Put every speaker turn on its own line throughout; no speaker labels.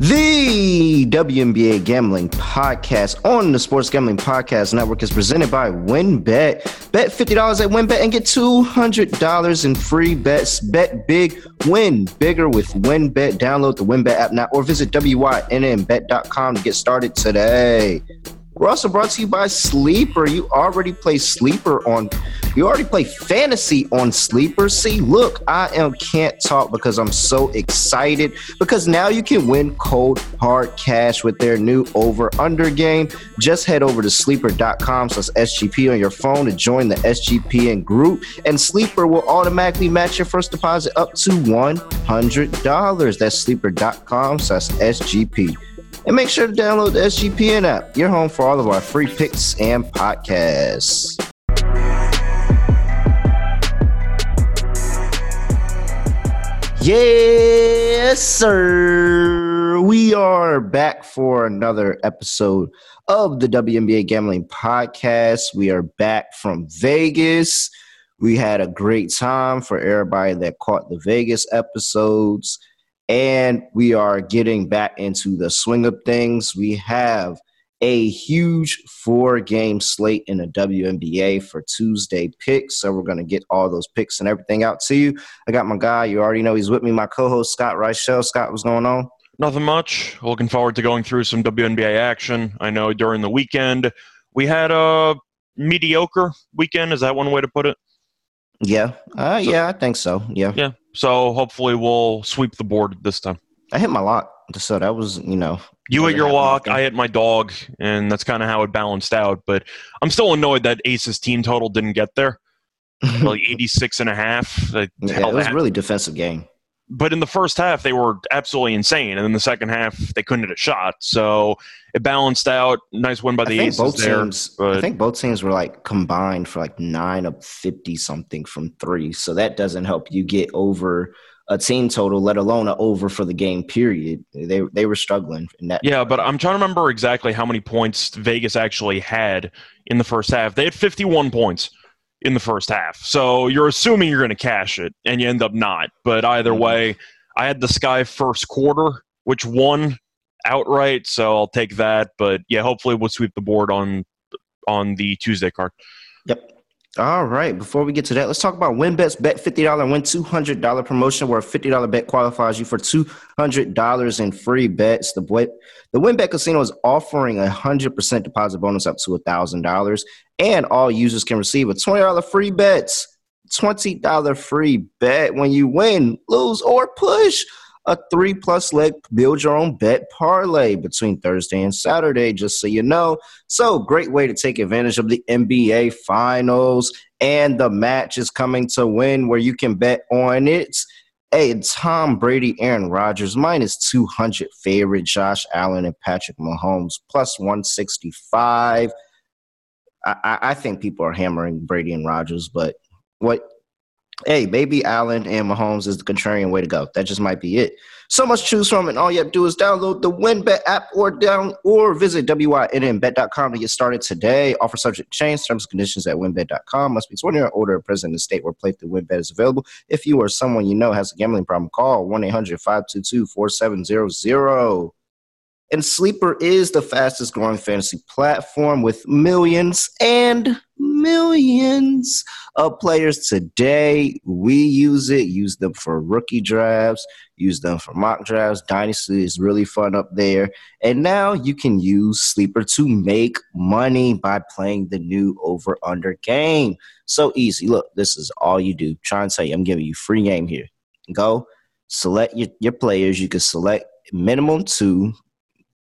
The WNBA Gambling Podcast on the Sports Gambling Podcast Network is presented by WynnBET. Bet $50 at WynnBET and get $200 in free bets. Bet big, win bigger with WynnBET. Download the WynnBET app now or visit WYNNBet.com to get started today. We're also brought to you by Sleeper. You already play Sleeper on, you already play fantasy on Sleeper. See, look, I am can't talk because I'm so excited because now you can win cold hard cash with their new over under game. Just head over to sleeper.com slash SGP on your phone to join the SGPN group, and Sleeper will automatically match your first deposit up to $100. That's sleeper.com slash SGP. And make sure to download the SGPN app, your home for all of our free picks and podcasts. Yes, sir. We are back for another episode of the WNBA Gambling Podcast. We are back from Vegas. We had a great time for everybody that caught the Vegas episodes and we are getting back into the swing of things. We have a huge four game slate in the WNBA for Tuesday picks. So we're going to get all those picks and everything out to you. I got my guy. You already know he's with me, my co host, Scott Reichel. Scott, what's going on?
Nothing much. Looking forward to going through some WNBA action. I know during the weekend we had a mediocre weekend. Is that one way to put it?
Yeah. Uh, so, yeah, I think so. Yeah.
Yeah. So hopefully we'll sweep the board this time.
I hit my lock, so that was you know.
You hit your lock, I hit my dog, and that's kind of how it balanced out. But I'm still annoyed that Ace's team total didn't get there. like 86 and a half.
yeah, it was a really defensive game.
But in the first half, they were absolutely insane, and in the second half, they couldn't hit a shot. So it balanced out. Nice win by the Aces both there.
Teams, but... I think both teams were like combined for like nine of fifty something from three. So that doesn't help you get over a team total, let alone a over for the game period. They they were struggling in that.
Yeah, but I'm trying to remember exactly how many points Vegas actually had in the first half. They had 51 points in the first half. So you're assuming you're going to cash it, and you end up not. But either mm-hmm. way, I had the Sky first quarter, which won outright, so I'll take that. But yeah, hopefully we'll sweep the board on on the Tuesday card.
Yep. All right. Before we get to that, let's talk about WynnBET's bet $50 win $200 promotion where a $50 bet qualifies you for $200 in free bets. The, the WynnBET Casino is offering a 100% deposit bonus up to $1,000, and all users can receive a $20 free bets. $20 free bet when you win, lose, or push a three plus leg build your own bet parlay between Thursday and Saturday, just so you know. So, great way to take advantage of the NBA finals. And the match is coming to win where you can bet on it. Hey, Tom Brady, Aaron Rodgers, minus 200 favorite, Josh Allen and Patrick Mahomes, plus 165. I, I think people are hammering Brady and Rodgers, but what hey, maybe Allen and Mahomes is the contrarian way to go. That just might be it. So much to choose from, and all you have to do is download the WynnBET app or down or visit wynnbet.com to get started today. Offer subject change. Terms and conditions at wynnbet.com. Must be 20 or older, present in the state where play through WynnBET is available. If you or someone you know has a gambling problem, call 1-800-522-4700. And Sleeper is the fastest growing fantasy platform with millions and millions of players today. We use it, use them for rookie drafts, use them for mock drafts. Dynasty is really fun up there. And now you can use Sleeper to make money by playing the new over under game. So easy. Look, this is all you do. Try and say, I'm giving you free game here. Go select your, your players. You can select minimum two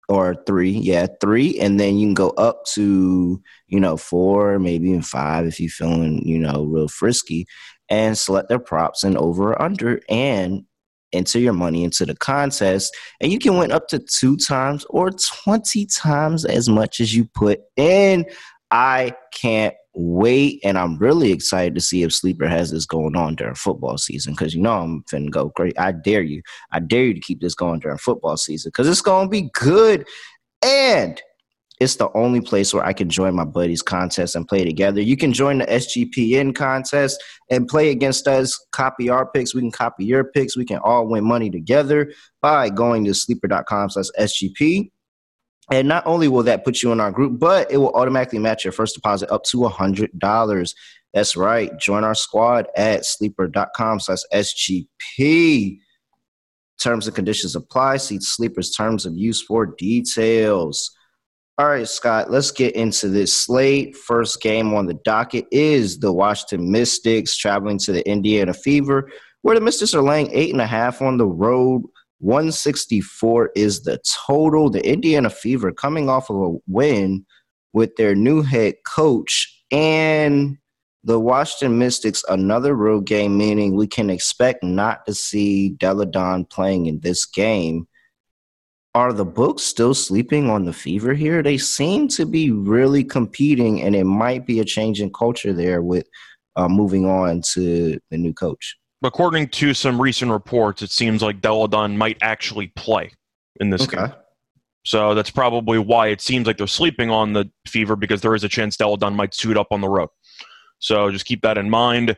or three, yeah, three, and then you can go up to you know four, maybe even five if you're feeling you know real frisky, and select their props and over or under, and enter your money into the contest, and you can win up to two times or twenty times as much as you put in. I can't wait, and I'm really excited to see if Sleeper has this going on during football season because you know I'm finna go great. I dare you, I dare you to keep this going during football season because it's gonna be good. And it's the only place where I can join my buddies' contest and play together. You can join the SGPN contest and play against us, copy our picks. We can copy your picks. We can all win money together by going to sleeper.com slash SGP. And not only will that put you in our group, but it will automatically match your first deposit up to $100. That's right. Join our squad at sleeper.com slash SGP. Terms and conditions apply. See Sleeper's terms of use for details. All right, Scott, let's get into this slate. First game on the docket is the Washington Mystics traveling to the Indiana Fever, where the Mystics are laying eight and a half on the road. 164 is the total. The Indiana Fever coming off of a win with their new head coach and the Washington Mystics, another road game, meaning we can expect not to see Delle Donne playing in this game are the books still sleeping on the fever here? They seem to be really competing, and it might be a change in culture there with uh, moving on to the new coach.
According to some recent reports, it seems like Delle Donne might actually play in this okay. game. So that's probably why it seems like they're sleeping on the fever because there is a chance Delle Donne might suit up on the road. So just keep that in mind.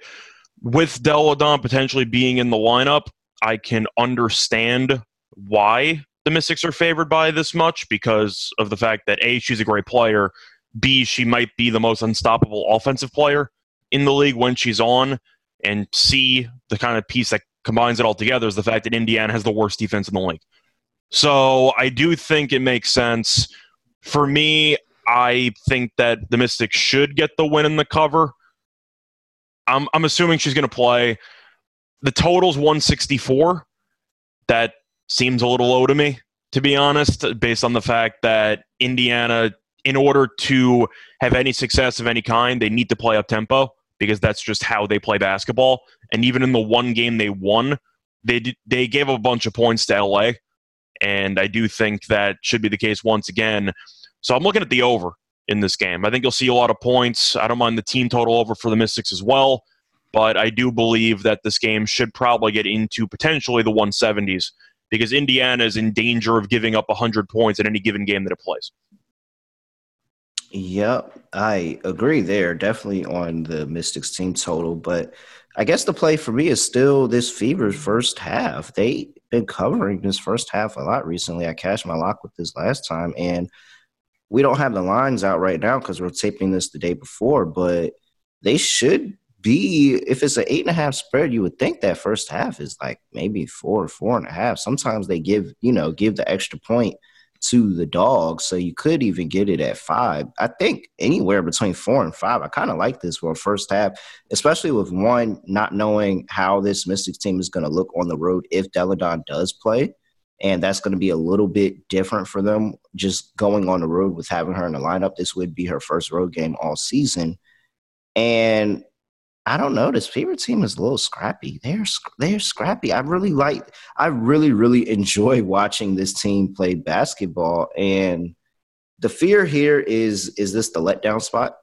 With Delle Donne potentially being in the lineup, I can understand why the Mystics are favored by this much because of the fact that A, she's a great player, B, she might be the most unstoppable offensive player in the league when she's on, and C, the kind of piece that combines it all together is the fact that Indiana has the worst defense in the league. So I do think it makes sense. For me, I think that the Mystics should get the win in the cover. I'm, I'm assuming she's going to play. The total's 164. That seems a little low to me, to be honest, based on the fact that Indiana, in order to have any success of any kind, they need to play up tempo because that's just how they play basketball. And even in the one game they won, they did, they gave a bunch of points to LA, and I do think that should be the case once again. So I'm looking at the over in this game. I think you'll see a lot of points. I don't mind the team total over for the Mystics as well, but I do believe that this game should probably get into potentially the 170s because Indiana is in danger of giving up 100 points in any given game that it plays.
Yep, I agree there. Definitely on the Mystics team total, but I guess the play for me is still this Fever's first half. They've been covering this first half a lot recently. I cashed my lock with this last time, and we don't have the lines out right now because we're taping this the day before, but they should be if it's an eight and a half spread, you would think that first half is like maybe four, or four and a half. Sometimes they give, you know, give the extra point to the dog. So you could even get it at five. I think anywhere between four and five. I kind of like this for a first half, especially with one not knowing how this Mystics team is going to look on the road if Delle Donne does play. And that's going to be a little bit different for them just going on the road with having her in the lineup. This would be her first road game all season. And I don't know. This favorite team is a little scrappy. They're they're scrappy. I really like. I really really enjoy watching this team play basketball. And the fear here is is this the letdown spot?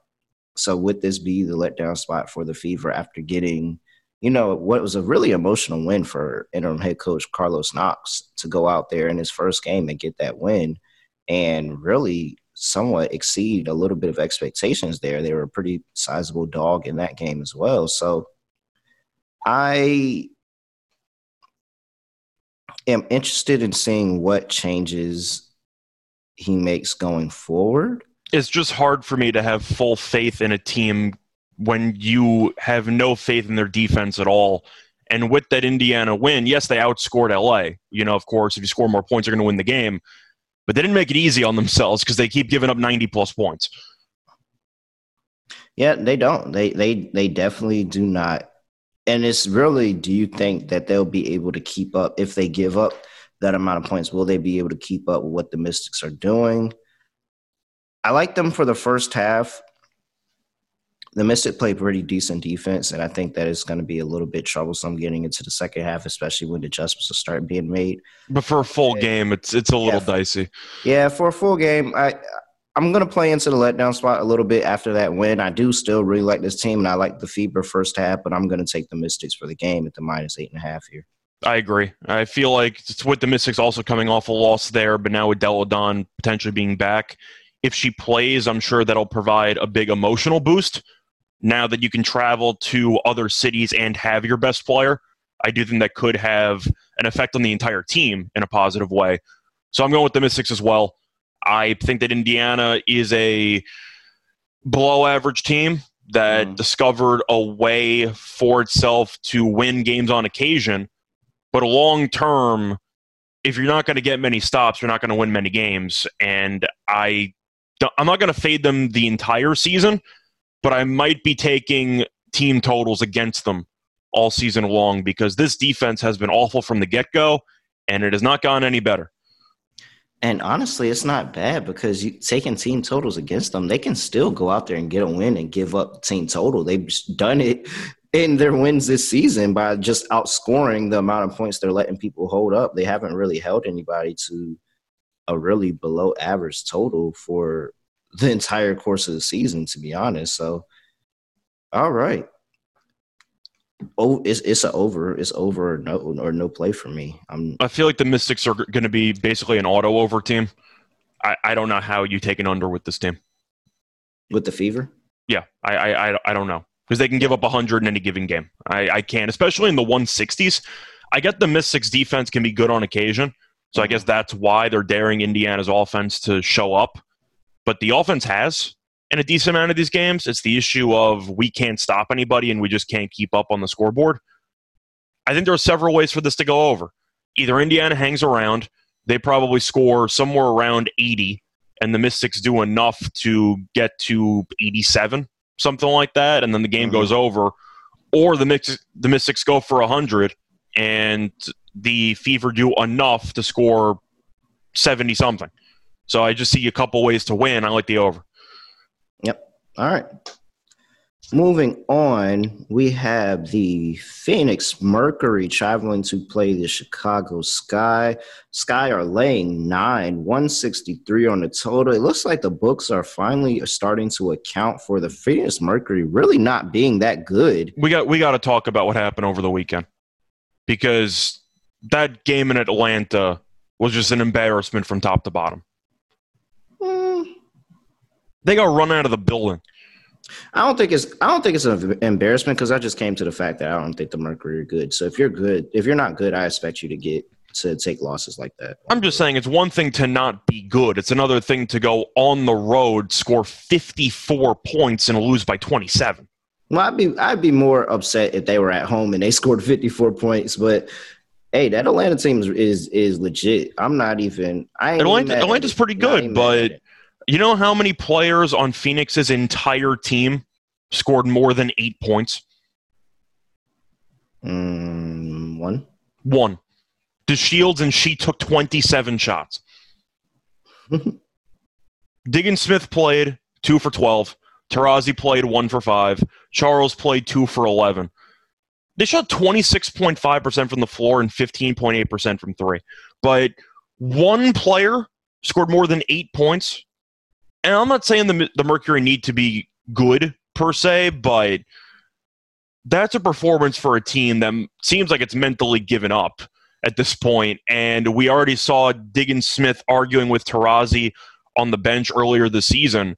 So would this be the letdown spot for the Fever after getting, you know, what was a really emotional win for interim head coach Carlos Knox to go out there in his first game and get that win, and really somewhat exceed a little bit of expectations there. They were a pretty sizable dog in that game as well. So I am interested in seeing what changes he makes going forward.
It's just hard for me to have full faith in a team when you have no faith in their defense at all. And with that Indiana win, yes, they outscored LA. You know, of course, if you score more points, you're going to win the game but they didn't make it easy on themselves because they keep giving up 90 plus points.
Yeah, they don't. They they they definitely do not. And it's really, do you think that they'll be able to keep up if they give up that amount of points? Will they be able to keep up with what the Mystics are doing? I like them for the first half the Mystic play pretty decent defense, and I think that it's going to be a little bit troublesome getting into the second half, especially when adjustments will start being made.
But for a full game, it's it's a little
yeah,
dicey.
Yeah, for a full game, I I'm going to play into the letdown spot a little bit after that win. I do still really like this team, and I like the Fever first half, but I'm going to take the Mystics for the game at the minus eight and a half here.
I agree. I feel like it's with the Mystics also coming off a loss there, but now with Delle Donne potentially being back, if she plays, I'm sure that'll provide a big emotional boost. Now that you can travel to other cities and have your best player, I do think that could have an effect on the entire team in a positive way. So I'm going with the Mystics as well. I think that Indiana is a below average team that mm. discovered a way for itself to win games on occasion. But long term, if you're not going to get many stops, you're not going to win many games. And I, I'm not going to fade them the entire season, but I might be taking team totals against them all season long because this defense has been awful from the get go, and it has not gone any better.
And honestly, it's not bad because you taking team totals against them, they can still go out there and get a win and give up team total. They've done it in their wins this season by just outscoring the amount of points they're letting people hold up. They haven't really held anybody to a really below average total for the entire course of the season, to be honest. So, all right oh, it's it's a over. It's over or no or no play for me. I'm.
I feel like the Mystics are going to be basically an auto over team. I, I don't know how you take an under with this team.
With the fever.
Yeah, I I I don't know because they can give up 100 in any given game. I I can't, especially in the 160s. I get the Mystics defense can be good on occasion, so I mm-hmm. guess that's why they're daring Indiana's offense to show up. But the offense has in a decent amount of these games. It's the issue of we can't stop anybody and we just can't keep up on the scoreboard. I think there are several ways for this to go over. Either Indiana hangs around, they probably score somewhere around 80, and the Mystics do enough to get to 87, something like that, and then the game mm-hmm. goes over. Or the, Mystics, the Mystics go for 100, and the Fever do enough to score 70 something. So I just see a couple ways to win. I like the over.
Yep. All right. Moving on, we have the Phoenix Mercury traveling to play the Chicago Sky. Sky are laying nine, 163 on the total. It looks like the books are finally starting to account for the Phoenix Mercury really not being that good.
We got we got to talk about what happened over the weekend because that game in Atlanta was just an embarrassment from top to bottom. They got run out of the building.
I don't think it's I don't think it's an embarrassment because I just came to the fact that I don't think the Mercury are good. So if you're good, if you're not good, I expect you to get to take losses like that.
I'm just saying it's one thing to not be good. It's another thing to go on the road, score 54 points, and lose by 27.
Well, I'd be I'd be more upset if they were at home and they scored 54 points, but hey, that Atlanta team is is, is legit. I'm not even. I
Atlanta, Atlanta's pretty good, but you know how many players on Phoenix's entire team scored more than eight points?
Mm, one.
One. Shields and she took 27 shots. Diggins Smith played two for 12. Taurasi played one for five. Charles played two for 11. They shot 26.5% from the floor and 15.8% from three. But one player scored more than eight points and I'm not saying the the Mercury need to be good per se, but that's a performance for a team that seems like it's mentally given up at this point. And we already saw Diggins Smith arguing with Taurasi on the bench earlier this season.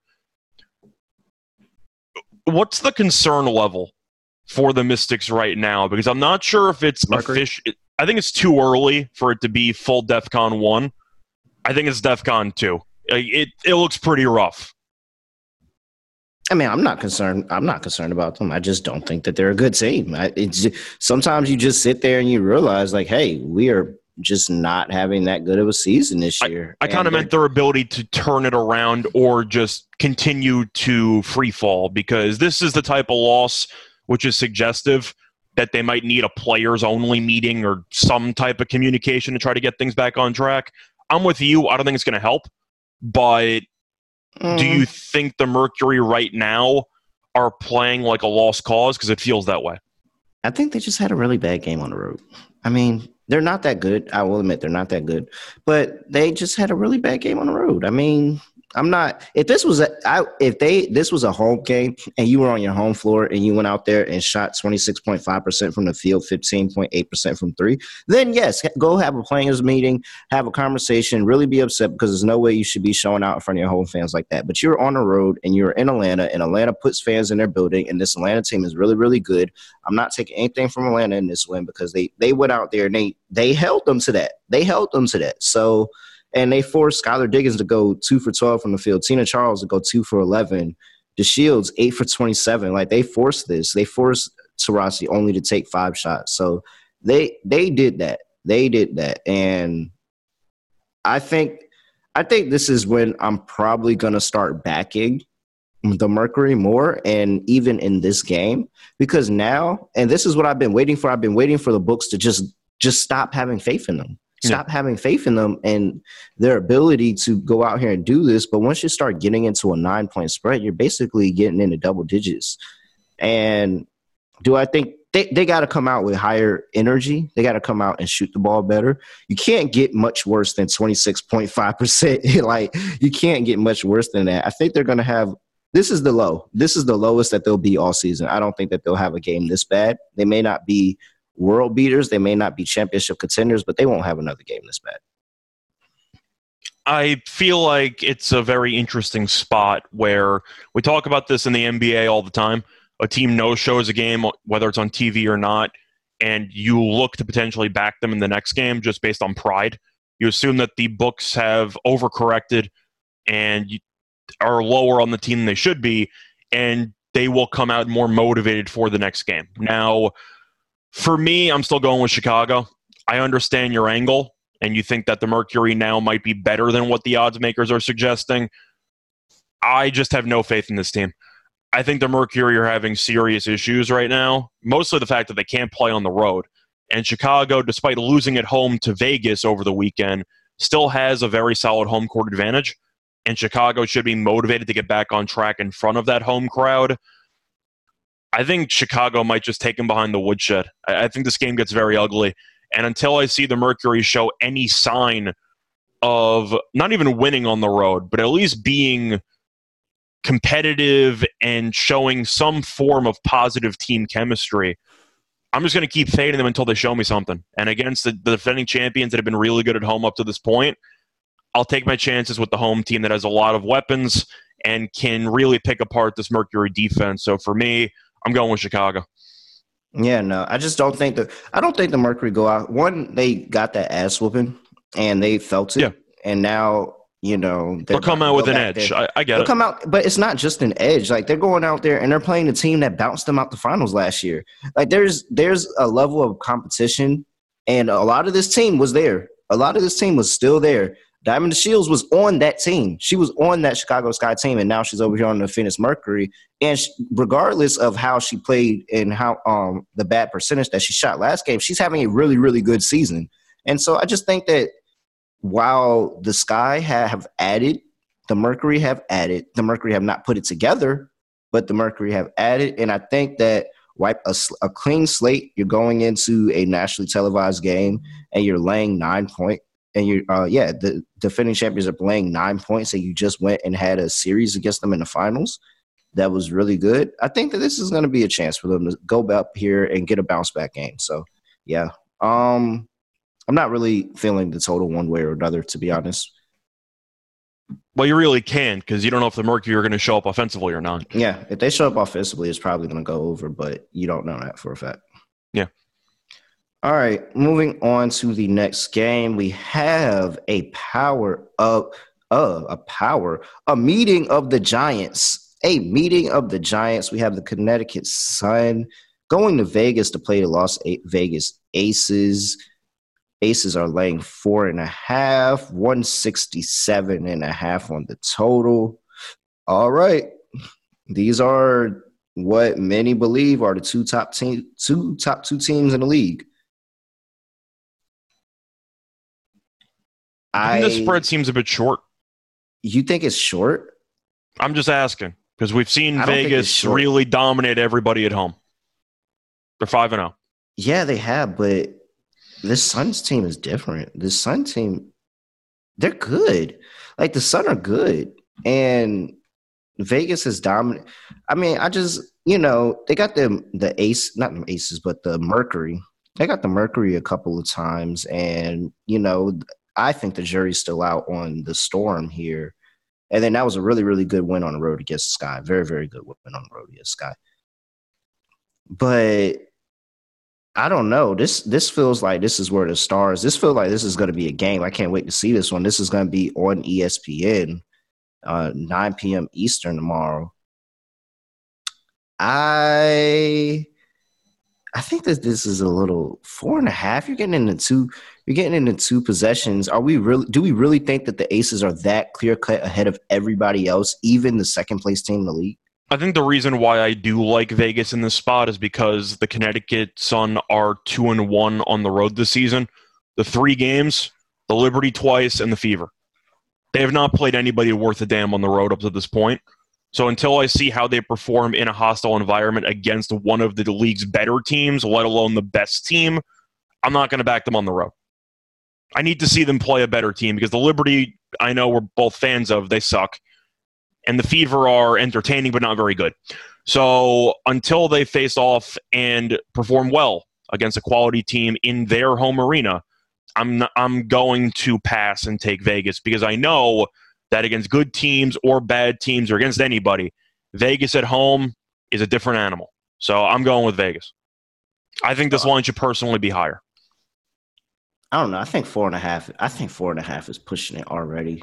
What's the concern level for the Mystics right now? Because I'm not sure if it's official. I think it's too early for it to be full DEFCON 1. I think it's DEFCON 2 it it looks pretty rough.
I mean, I'm not concerned. I'm not concerned about them. I just don't think that they're a good team. I, it's sometimes you just sit there and you realize, like, hey, we are just not having that good of a season this year.
I, I kind of meant uh, their ability to turn it around or just continue to free fall because this is the type of loss which is suggestive that they might need a players only meeting or some type of communication to try to get things back on track. I'm with you. I don't think it's going to help. But mm. do you think the Mercury right now are playing like a lost cause? Because it feels that way.
I think they just had a really bad game on the road. I mean, they're not that good. I will admit they're not that good, but they just had a really bad game on the road. I mean, I'm not. If this was a, I, if they this was a home game and you were on your home floor and you went out there and shot 26.5 percent from the field, 15.8 percent from three, then yes, go have a players meeting, have a conversation, really be upset because there's no way you should be showing out in front of your home fans like that. But you're on the road and you're in Atlanta, and Atlanta puts fans in their building, and this Atlanta team is really really good. I'm not taking anything from Atlanta in this win because they they went out there and they they held them to that. They held them to that. So and they forced Skylar Diggins to go two for 12 from the field, Tina Charles to go two for 11, the DeShields eight for 27. Like they forced this. They forced Taurasi only to take five shots. So they they did that. They did that. And I think I think this is when I'm probably gonna start backing the Mercury more and even in this game because now and this is what I've been waiting for. I've been waiting for the books to just just stop having faith in them stop yeah. having faith in them and their ability to go out here and do this. But once you start getting into a nine point spread, you're basically getting into double digits. And do I think they, they got to come out with higher energy? They got to come out and shoot the ball better. You can't get much worse than 26.5%. like, you can't get much worse than that. I think they're going to have this is the low. This is the lowest that they'll be all season. I don't think that they'll have a game this bad. They may not be world beaters. They may not be championship contenders, but they won't have another game this bad.
I feel like it's a very interesting spot where we talk about this in the NBA all the time. A team no shows a game, whether it's on TV or not, and you look to potentially back them in the next game just based on pride. You assume that the books have overcorrected and are lower on the team than they should be, and they will come out more motivated for the next game. Now, for me, I'm still going with Chicago. I understand your angle, and you think that the Mercury now might be better than what the odds makers are suggesting. I just have no faith in this team. I think the Mercury are having serious issues right now, mostly the fact that they can't play on the road. And Chicago, despite losing at home to Vegas over the weekend, still has a very solid home court advantage. And Chicago should be motivated to get back on track in front of that home crowd. I think Chicago might just take him behind the woodshed. I, I think this game gets very ugly. And until I see the Mercury show any sign of not even winning on the road, but at least being competitive and showing some form of positive team chemistry, I'm just going to keep fading them until they show me something. And against the, the, defending champions that have been really good at home up to this point, I'll take my chances with the home team that has a lot of weapons and can really pick apart this Mercury defense. So for me, I'm going with Chicago.
Yeah, no, I just don't think that. I don't think the Mercury go out. One, they got that ass whooping, and they felt it. Yeah. And now you know
they'll come out with an edge. I, I, get
they'll
it.
Come out, but it's not just an edge. Like they're going out there and they're playing a team that bounced them out the finals last year. Like there's there's a level of competition, and a lot of this team was there. A lot of this team was still there. Diamond DeShields was on that team. She was on that Chicago Sky team, and now she's over here on the Phoenix Mercury. And she, regardless of how she played and how um the bad percentage that she shot last game, she's having a really really good season. And so I just think that while the Sky have added, the Mercury have added, the Mercury have not put it together, but the Mercury have added, and I think that wipe a, a clean slate. You're going into a nationally televised game, and you're laying nine point and you uh yeah the defending champions are playing nine points and you just went and had a series against them in the finals. That was really good. I think that this is going to be a chance for them to go up here and get a bounce back game. So yeah um i'm not really feeling the total one way or another to be honest.
Well you really can't because you don't know if the mercury are going to show up offensively or not.
Yeah if they show up offensively it's probably going to go over but you don't know that for a fact.
Yeah
all right, moving on to the next game, we have a power of uh, a power, a meeting of the Giants. A meeting of the Giants. We have the Connecticut Sun going to Vegas to play the Las Vegas Aces. Aces are laying four and a half, 167 and a half on the total. All right. These are what many believe are the two top team two top two teams in the league.
I, I the spread seems a bit short.
You think it's short?
I'm just asking because we've seen Vegas really dominate everybody at home. They're five and zero. Oh.
Yeah, they have, but this Suns team is different. The Sun team, they're good. Like the Sun are good. and Vegas is dominant. I mean, I just you know they got the the ace, not the aces, but the Mercury. They got the Mercury a couple of times, and you know I think the jury's still out on the Storm here. And then that was a really, really good win on the road against Sky. Very, very good win on the road against Sky. But I don't know. This this feels like this is where the stars. This feels like this is going to be a game. I can't wait to see this one. This is going to be on ESPN, uh, 9 p.m. Eastern tomorrow. I I think that this is a little four and a half. You're getting into two. You're getting into two possessions. Are we really? Do we really think that the Aces are that clear cut ahead of everybody else, even the second place team in the league?
I think the reason why I do like Vegas in this spot is because the Connecticut Sun are two and one on the road this season. The three games, the Liberty twice, and the Fever. They have not played anybody worth a damn on the road up to this point. So until I see how they perform in a hostile environment against one of the league's better teams, let alone the best team, I'm not going to back them on the road. I need to see them play a better team because the Liberty, I know we're both fans of, they suck. And the Fever are entertaining but not very good. So until they face off and perform well against a quality team in their home arena, I'm not, I'm going to pass and take Vegas because I know that against good teams or bad teams or against anybody, Vegas at home is a different animal. So I'm going with Vegas. I think this uh, line should personally be higher.
I don't know. I think four and a half. I think four and a half is pushing it already.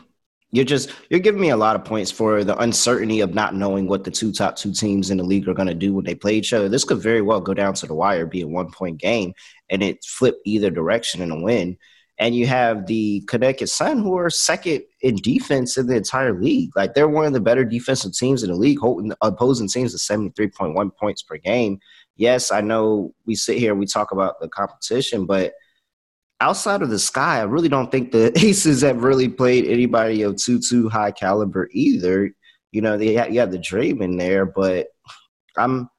You're just you're giving me a lot of points for the uncertainty of not knowing what the two top two teams in the league are going to do when they play each other. This could very well go down to the wire, be a one point game, and it flip either direction in a win and you have the Connecticut Sun, who are second in defense in the entire league. Like they're one of the better defensive teams in the league, holding opposing teams to seventy three point one points per game. Yes, I know we sit here we talk about the competition, but outside of the sky, I really don't think the Aces have really played anybody of too too high caliber either. You know, they you have the Dream in there, but I'm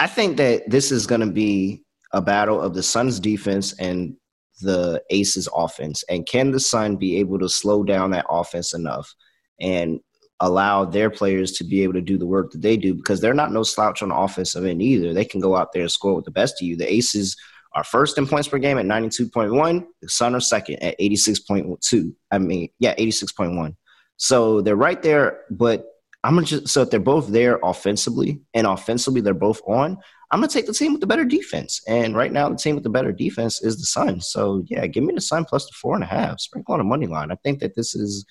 I think that this is going to be a battle of the Suns defense and the Aces offense? And can the Sun be able to slow down that offense enough and allow their players to be able to do the work that they do? Because they're not no slouch on the offensive end either. They can go out there and score with the best of you. The Aces are first in points per game at 92.1. The Sun are second at 86.2. I mean, yeah, 86.1. So they're right there, but I'm gonna just so if they're both there offensively and offensively they're both on, I'm gonna take the team with the better defense. And right now, the team with the better defense is the Sun. So yeah, give me the Sun plus the four and a half. Sprinkle on a money line. I think that this is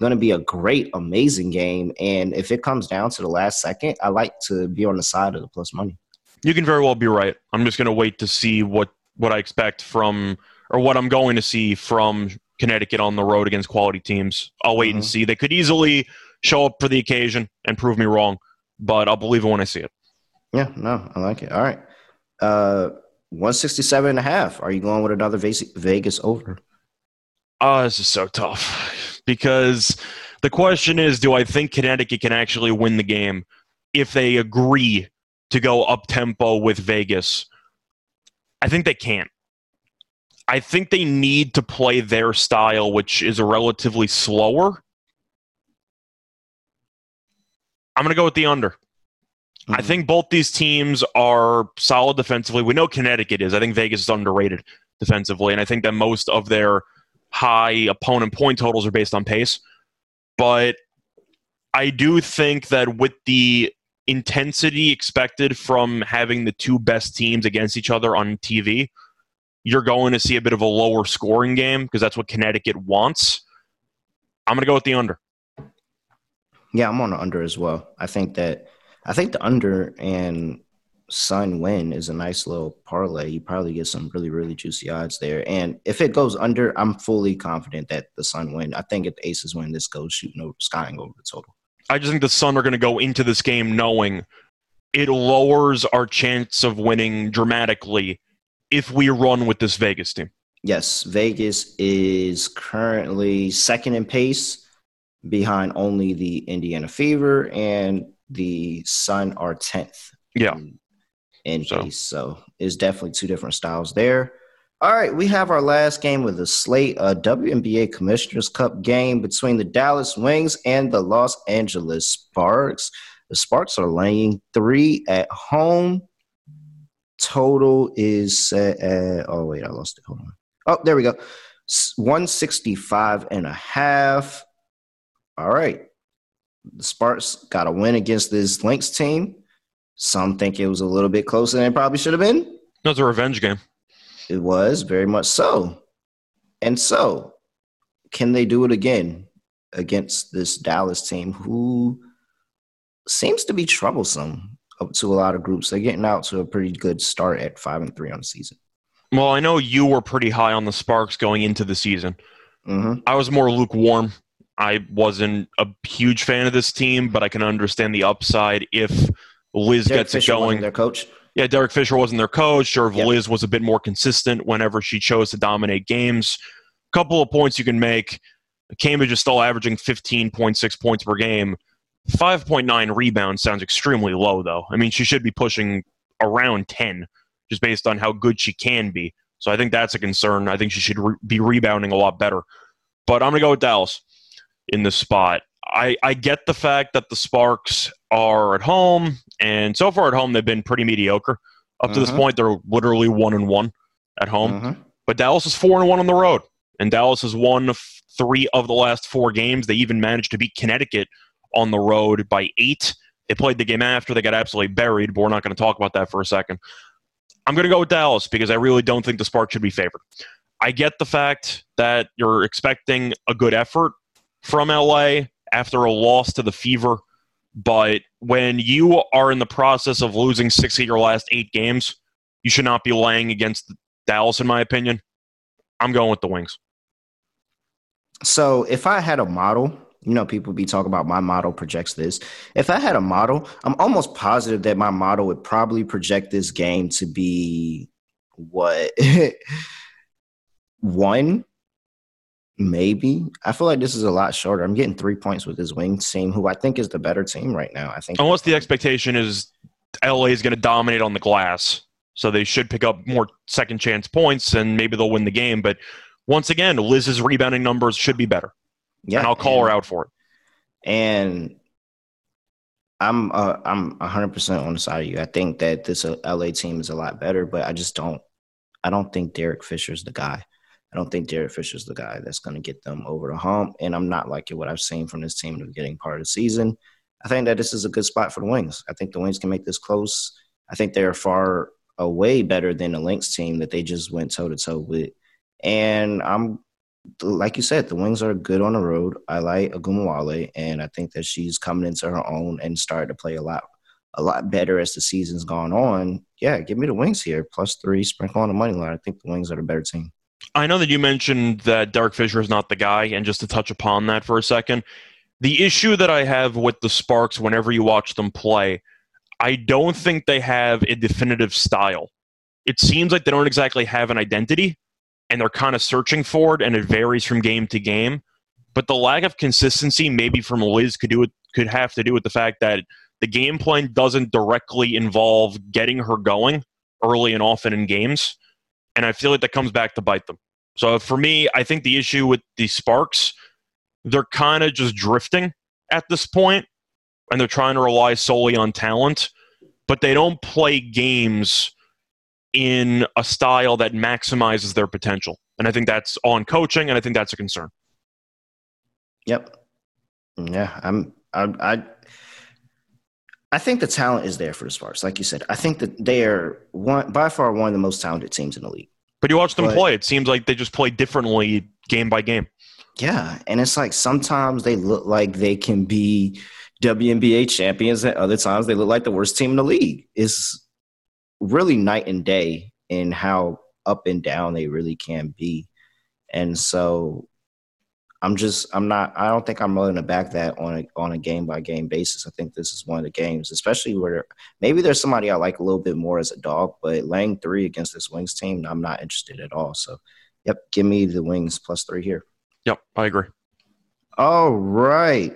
going to be a great, amazing game. And if it comes down to the last second, I like to be on the side of the plus money.
You can very well be right. I'm just going to wait to see what what I expect from or what I'm going to see from Connecticut on the road against quality teams. I'll wait mm-hmm. and see. They could easily show up for the occasion and prove me wrong, but I'll believe it when I see it.
Yeah, no, I like it. All right. Uh 167 and a half. Are you going with another Vegas over?
Oh, this is so tough because the question is do I think Connecticut can actually win the game if they agree to go up tempo with Vegas? I think they can't. I think they need to play their style, which is a relatively slower. I'm going to go with the under. Mm-hmm. I think both these teams are solid defensively. We know Connecticut is. I think Vegas is underrated defensively, and I think that most of their high opponent point totals are based on pace. But I do think that with the intensity expected from having the two best teams against each other on TV, you're going to see a bit of a lower scoring game because that's what Connecticut wants. I'm going to go with the under.
Yeah, I'm on the under as well. I think that I think the under and Sun win is a nice little parlay. You probably get some really, really juicy odds there. And if it goes under, I'm fully confident that the Sun win. I think if the Aces win, this goes shooting over, skying over the total.
I just think the Sun are going to go into this game knowing it lowers our chance of winning dramatically if we run with this Vegas team.
Yes, Vegas is currently second in pace behind only the Indiana Fever and the Sun are tenth.
Yeah.
In, in so. pace, so it's definitely two different styles there. All right, we have our last game with the slate, a WNBA Commissioner's Cup game between the Dallas Wings and the Los Angeles Sparks. The Sparks are laying three at home. Total is set at, oh, wait, I lost it. Hold on. Oh, there we go. 165 and a half. All right. The Sparks got a win against this Lynx team. Some think it was a little bit closer than it probably should have been.
That was a revenge game.
It was very much so. And so, can they do it again against this Dallas team who seems to be troublesome up to a lot of groups? They're getting out to a pretty good start at five and three on the season.
Well, I know you were pretty high on the Sparks going into the season.
Mm-hmm.
I was more lukewarm. I wasn't a huge fan of this team, but I can understand the upside if Liz
Derek
gets
Fisher
it going.
their coach.
Yeah, Derek Fisher wasn't their coach, or
Yep.
Liz was a bit more consistent whenever she chose to dominate games. A Couple of points you can make. Cambage is still averaging 15.6 points per game. 5.9 rebounds sounds extremely low, though. I mean, she should be pushing around 10 just based on how good she can be. So I think that's a concern. I think she should re- be rebounding a lot better. But I'm going to go with Dallas in this spot. I, I get the fact that the Sparks are at home, and so far at home they've been pretty mediocre. Up to this
Mhm.
point, they're literally one and one at home.
Mhm.
But Dallas is four and one on the road, and Dallas has won f- three of the last four games. They even managed to beat Connecticut on the road by eight. They played the game after they got absolutely buried, but we're not going to talk about that for a second. I'm going to go with Dallas because I really don't think the Sparks should be favored. I get the fact that you're expecting a good effort from LA after a loss to the Fever, but when you are in the process of losing six of your last eight games, you should not be laying against Dallas, in my opinion. I'm going with the Wings.
So if I had a model, you know, people be talking about my model projects this. If I had a model, I'm almost positive that my model would probably project this game to be what one, maybe. I feel like this is a lot shorter. I'm getting three points with this wing team, who I think is the better team right now. I think
Unless the expectation is LA is going to dominate on the glass, so they should pick up more second chance points and maybe they'll win the game. But once again, Liz's rebounding numbers should be better,
yeah,
and I'll call her out for it.
And I'm uh, I'm 100% on the side of you. I think that this uh, LA team is a lot better, but I just don't I don't think Derek Fisher's the guy. I don't think Derek Fisher's the guy that's going to get them over the hump. And I'm not liking what I've seen from this team in the beginning part of the season. I think that this is a good spot for the Wings. I think the Wings can make this close. I think they're far away better than the Lynx team that they just went toe to toe with. And I'm like you said, the Wings are good on the road. I like Ogunbowale, and I think that she's coming into her own and started to play a lot, a lot better as the season's gone on. Yeah, give me the Wings here, plus three, sprinkle on the money line. I think the Wings are the better team.
I know that you mentioned that Derek Fisher is not the guy, and just to touch upon that for a second, the issue that I have with the Sparks whenever you watch them play, I don't think they have a definitive style. It seems like they don't exactly have an identity, and they're kind of searching for it, and it varies from game to game. But the lack of consistency, maybe from Liz, could do it could have to do with the fact that the game plan doesn't directly involve getting her going early and often in games and I feel like that comes back to bite them. So for me, I think the issue with the Sparks, they're kind of just drifting at this point, and they're trying to rely solely on talent, but they don't play games in a style that maximizes their potential. And I think that's on coaching, and I think that's a concern.
Yep. Mm, yeah, I'm. I. I I think the talent is there for the Sparks. Like you said, I think that they are one by far one of the most talented teams in the league.
But you watch them
But-
play, it seems like they just play differently game by game.
Yeah, and it's like sometimes they look like they can be WNBA champions, and other times they look like the worst team in the league. It's really night and day in how up and down they really can be. And so I'm just I'm not I don't think I'm willing to back that on a on a game by game basis. I think this is one of the games, especially where maybe there's somebody I like a little bit more as a dog, but laying three against this Wings team, I'm not interested at all. So yep, give me the Wings plus three here.
Yep, I agree.
All right.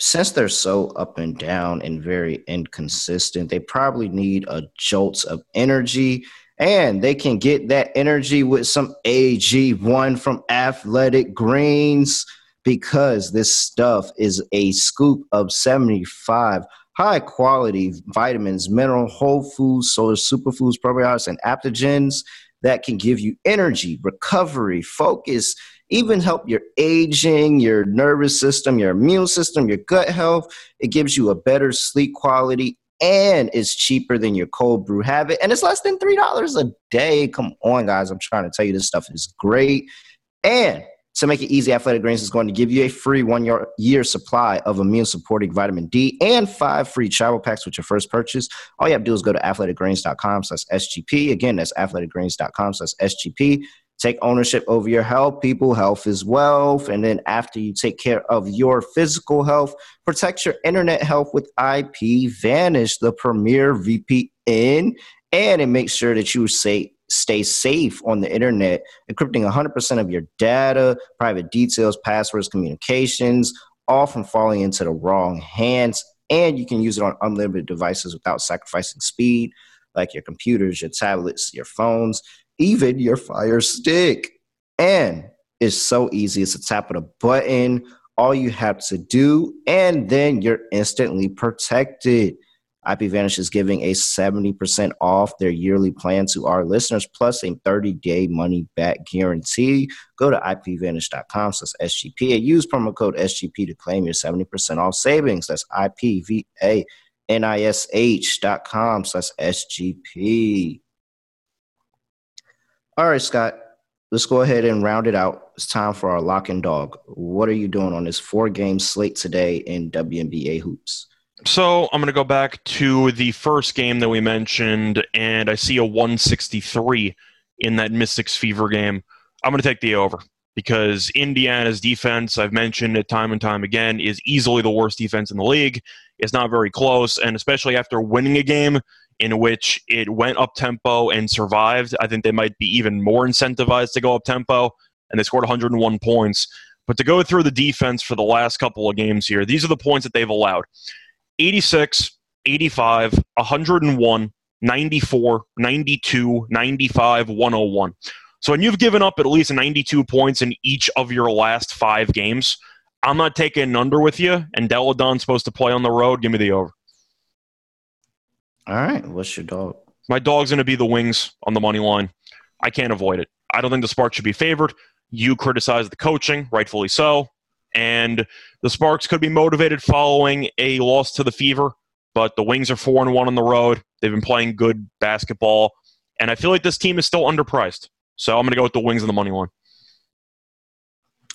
Since they're so up and down and very inconsistent, they probably need a jolt of energy. And they can get that energy with some AG1 from Athletic Greens because this stuff is a scoop of 75 high quality vitamins, mineral, whole foods, solar superfoods, probiotics, and adaptogens that can give you energy, recovery, focus, even help your aging, your nervous system, your immune system, your gut health. It gives you a better sleep quality and is cheaper than your cold brew habit. And it's less than $3 a day. Come on, guys. I'm trying to tell you this stuff is great. And to make it easy, Athletic Greens is going to give you a free one year supply of immune supporting vitamin D and five free travel packs with your first purchase. All you have to do is go to athleticgreens.com slash SGP. Again, that's athleticgreens.com slash SGP. Take ownership over your health, people. Health is wealth. And then after you take care of your physical health, protect your internet health with IP Vanish, the premier VPN. And it makes sure that you say stay safe on the internet, encrypting 100% of your data, private details, passwords, communications, all from falling into the wrong hands. And you can use it on unlimited devices without sacrificing speed, like your computers, your tablets, your phones, even your Fire Stick. And it's so easy. It's a tap of a button. All you have to do, and then you're instantly protected. IPVanish is giving a 70% off their yearly plan to our listeners, plus a 30-day money-back guarantee. Go to ipvanish.com slash SGP and use promo code SGP to claim your 70% off savings. That's ipvanish.com slash SGP. All right, Scott, let's go ahead and round it out. It's time for our lock and dog. What are you doing on this four-game slate today in WNBA hoops?
So I'm going to go back to the first game that we mentioned, and I see a 163 in that Mystics Fever game. I'm going to take the over because Indiana's defense, I've mentioned it time and time again, is easily the worst defense in the league. It's not very close, and especially after winning a game in which it went up tempo and survived, I think they might be even more incentivized to go up tempo, and they scored 101 points. But to go through the defense for the last couple of games here, these are the points that they've allowed. 86, 85, 101, 94, 92, 95, 101. So when you've given up at least 92 points in each of your last five games, I'm not taking an under with you, and Delle Donne's supposed to play on the road. Give me the over.
All right. What's your dog?
My dog's going to be the wings on the money line. I can't avoid it. I don't think the Sparks should be favored. You criticize the coaching, rightfully so and the Sparks could be motivated following a loss to the Fever. But the Wings are four and one on the road. They've been playing good basketball, and I feel like this team is still underpriced. So I'm going to go with the Wings and the money line.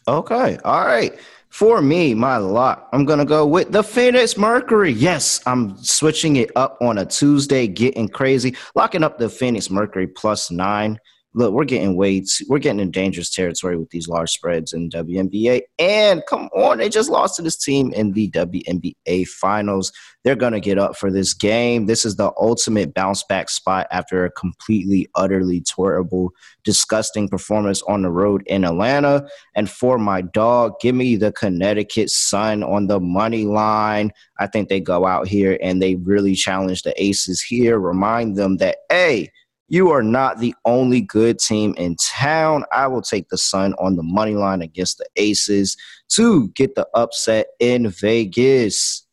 Okay, all right. For me, my lock, I'm going to go with the Phoenix Mercury. Yes, I'm switching it up on a Tuesday, getting crazy, locking up the Phoenix Mercury plus nine look, we're getting way we're getting in dangerous territory with these large spreads in WNBA. And come on, they just lost to this team in the WNBA finals. They're gonna get up for this game. This is the ultimate bounce back spot after a completely, utterly terrible, disgusting performance on the road in Atlanta. And for my dog, give me the Connecticut Sun on the money line. I think they go out here and they really challenge the Aces here. Remind them that, hey, you are not the only good team in town. I will take the Sun on the money line against the Aces to get the upset in Vegas.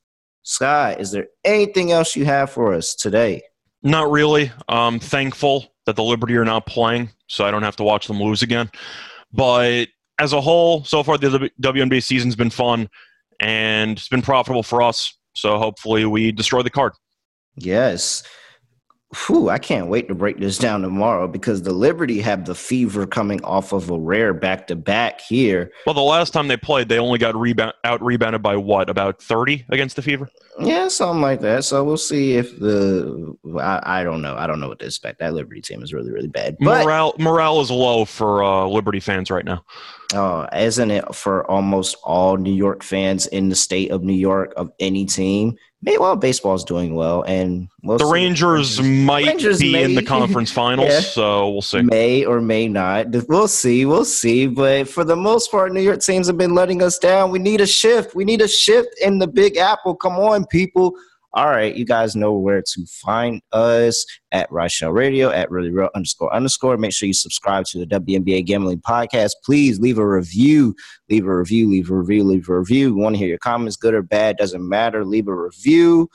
Sky, is there anything else you have for us today?
Not really. I'm thankful that the Liberty are not playing, so I don't have to watch them lose again. But as a whole, so far the WNBA season's been fun and it's been profitable for us. So hopefully we destroy the card.
Yes. Whew, I can't wait to break this down tomorrow because the Liberty have the fever coming off of a rare back to back here.
Well, the last time they played, they only got rebound out rebounded by what about thirty against the Fever?
Yeah, something like that. So we'll see if the I, I don't know. I don't know what to expect. That Liberty team is really really bad.
But, morale morale is low for uh, Liberty fans right now.
Oh, isn't it for almost all New York fans in the state of New York of any team? Maybe well, baseball's doing well, and
we'll the Rangers, Rangers, might Rangers be may, in the conference finals, yeah, so we'll see.
May or may not. We'll see. We'll see. But for the most part, New York teams have been letting us down. We need a shift. We need a shift in the Big Apple. Come on, people. All right, you guys know where to find us at Rational Radio, at really real underscore underscore. Make sure you subscribe to the WNBA Gambling Podcast. Please leave a review. Leave a review, leave a review, leave a review. We want to hear your comments, good or bad, doesn't matter. Leave a review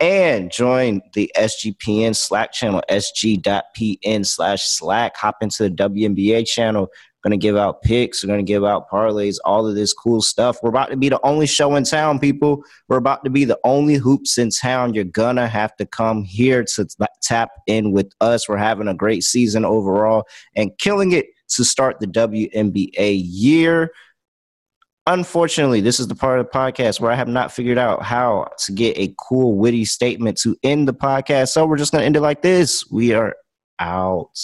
and join the SGPN Slack channel, sg.pn slash Slack. Hop into the WNBA channel going to give out picks. We're going to give out parlays, all of this cool stuff. We're about to be the only show in town, people. We're about to be the only hoops in town. You're to have to come here to tap in with us. We're having a great season overall and killing it to start the WNBA year. Unfortunately, this is the part of the podcast where I have not figured out how to get a cool, witty statement to end the podcast. So we're just going to end it like this. We are out.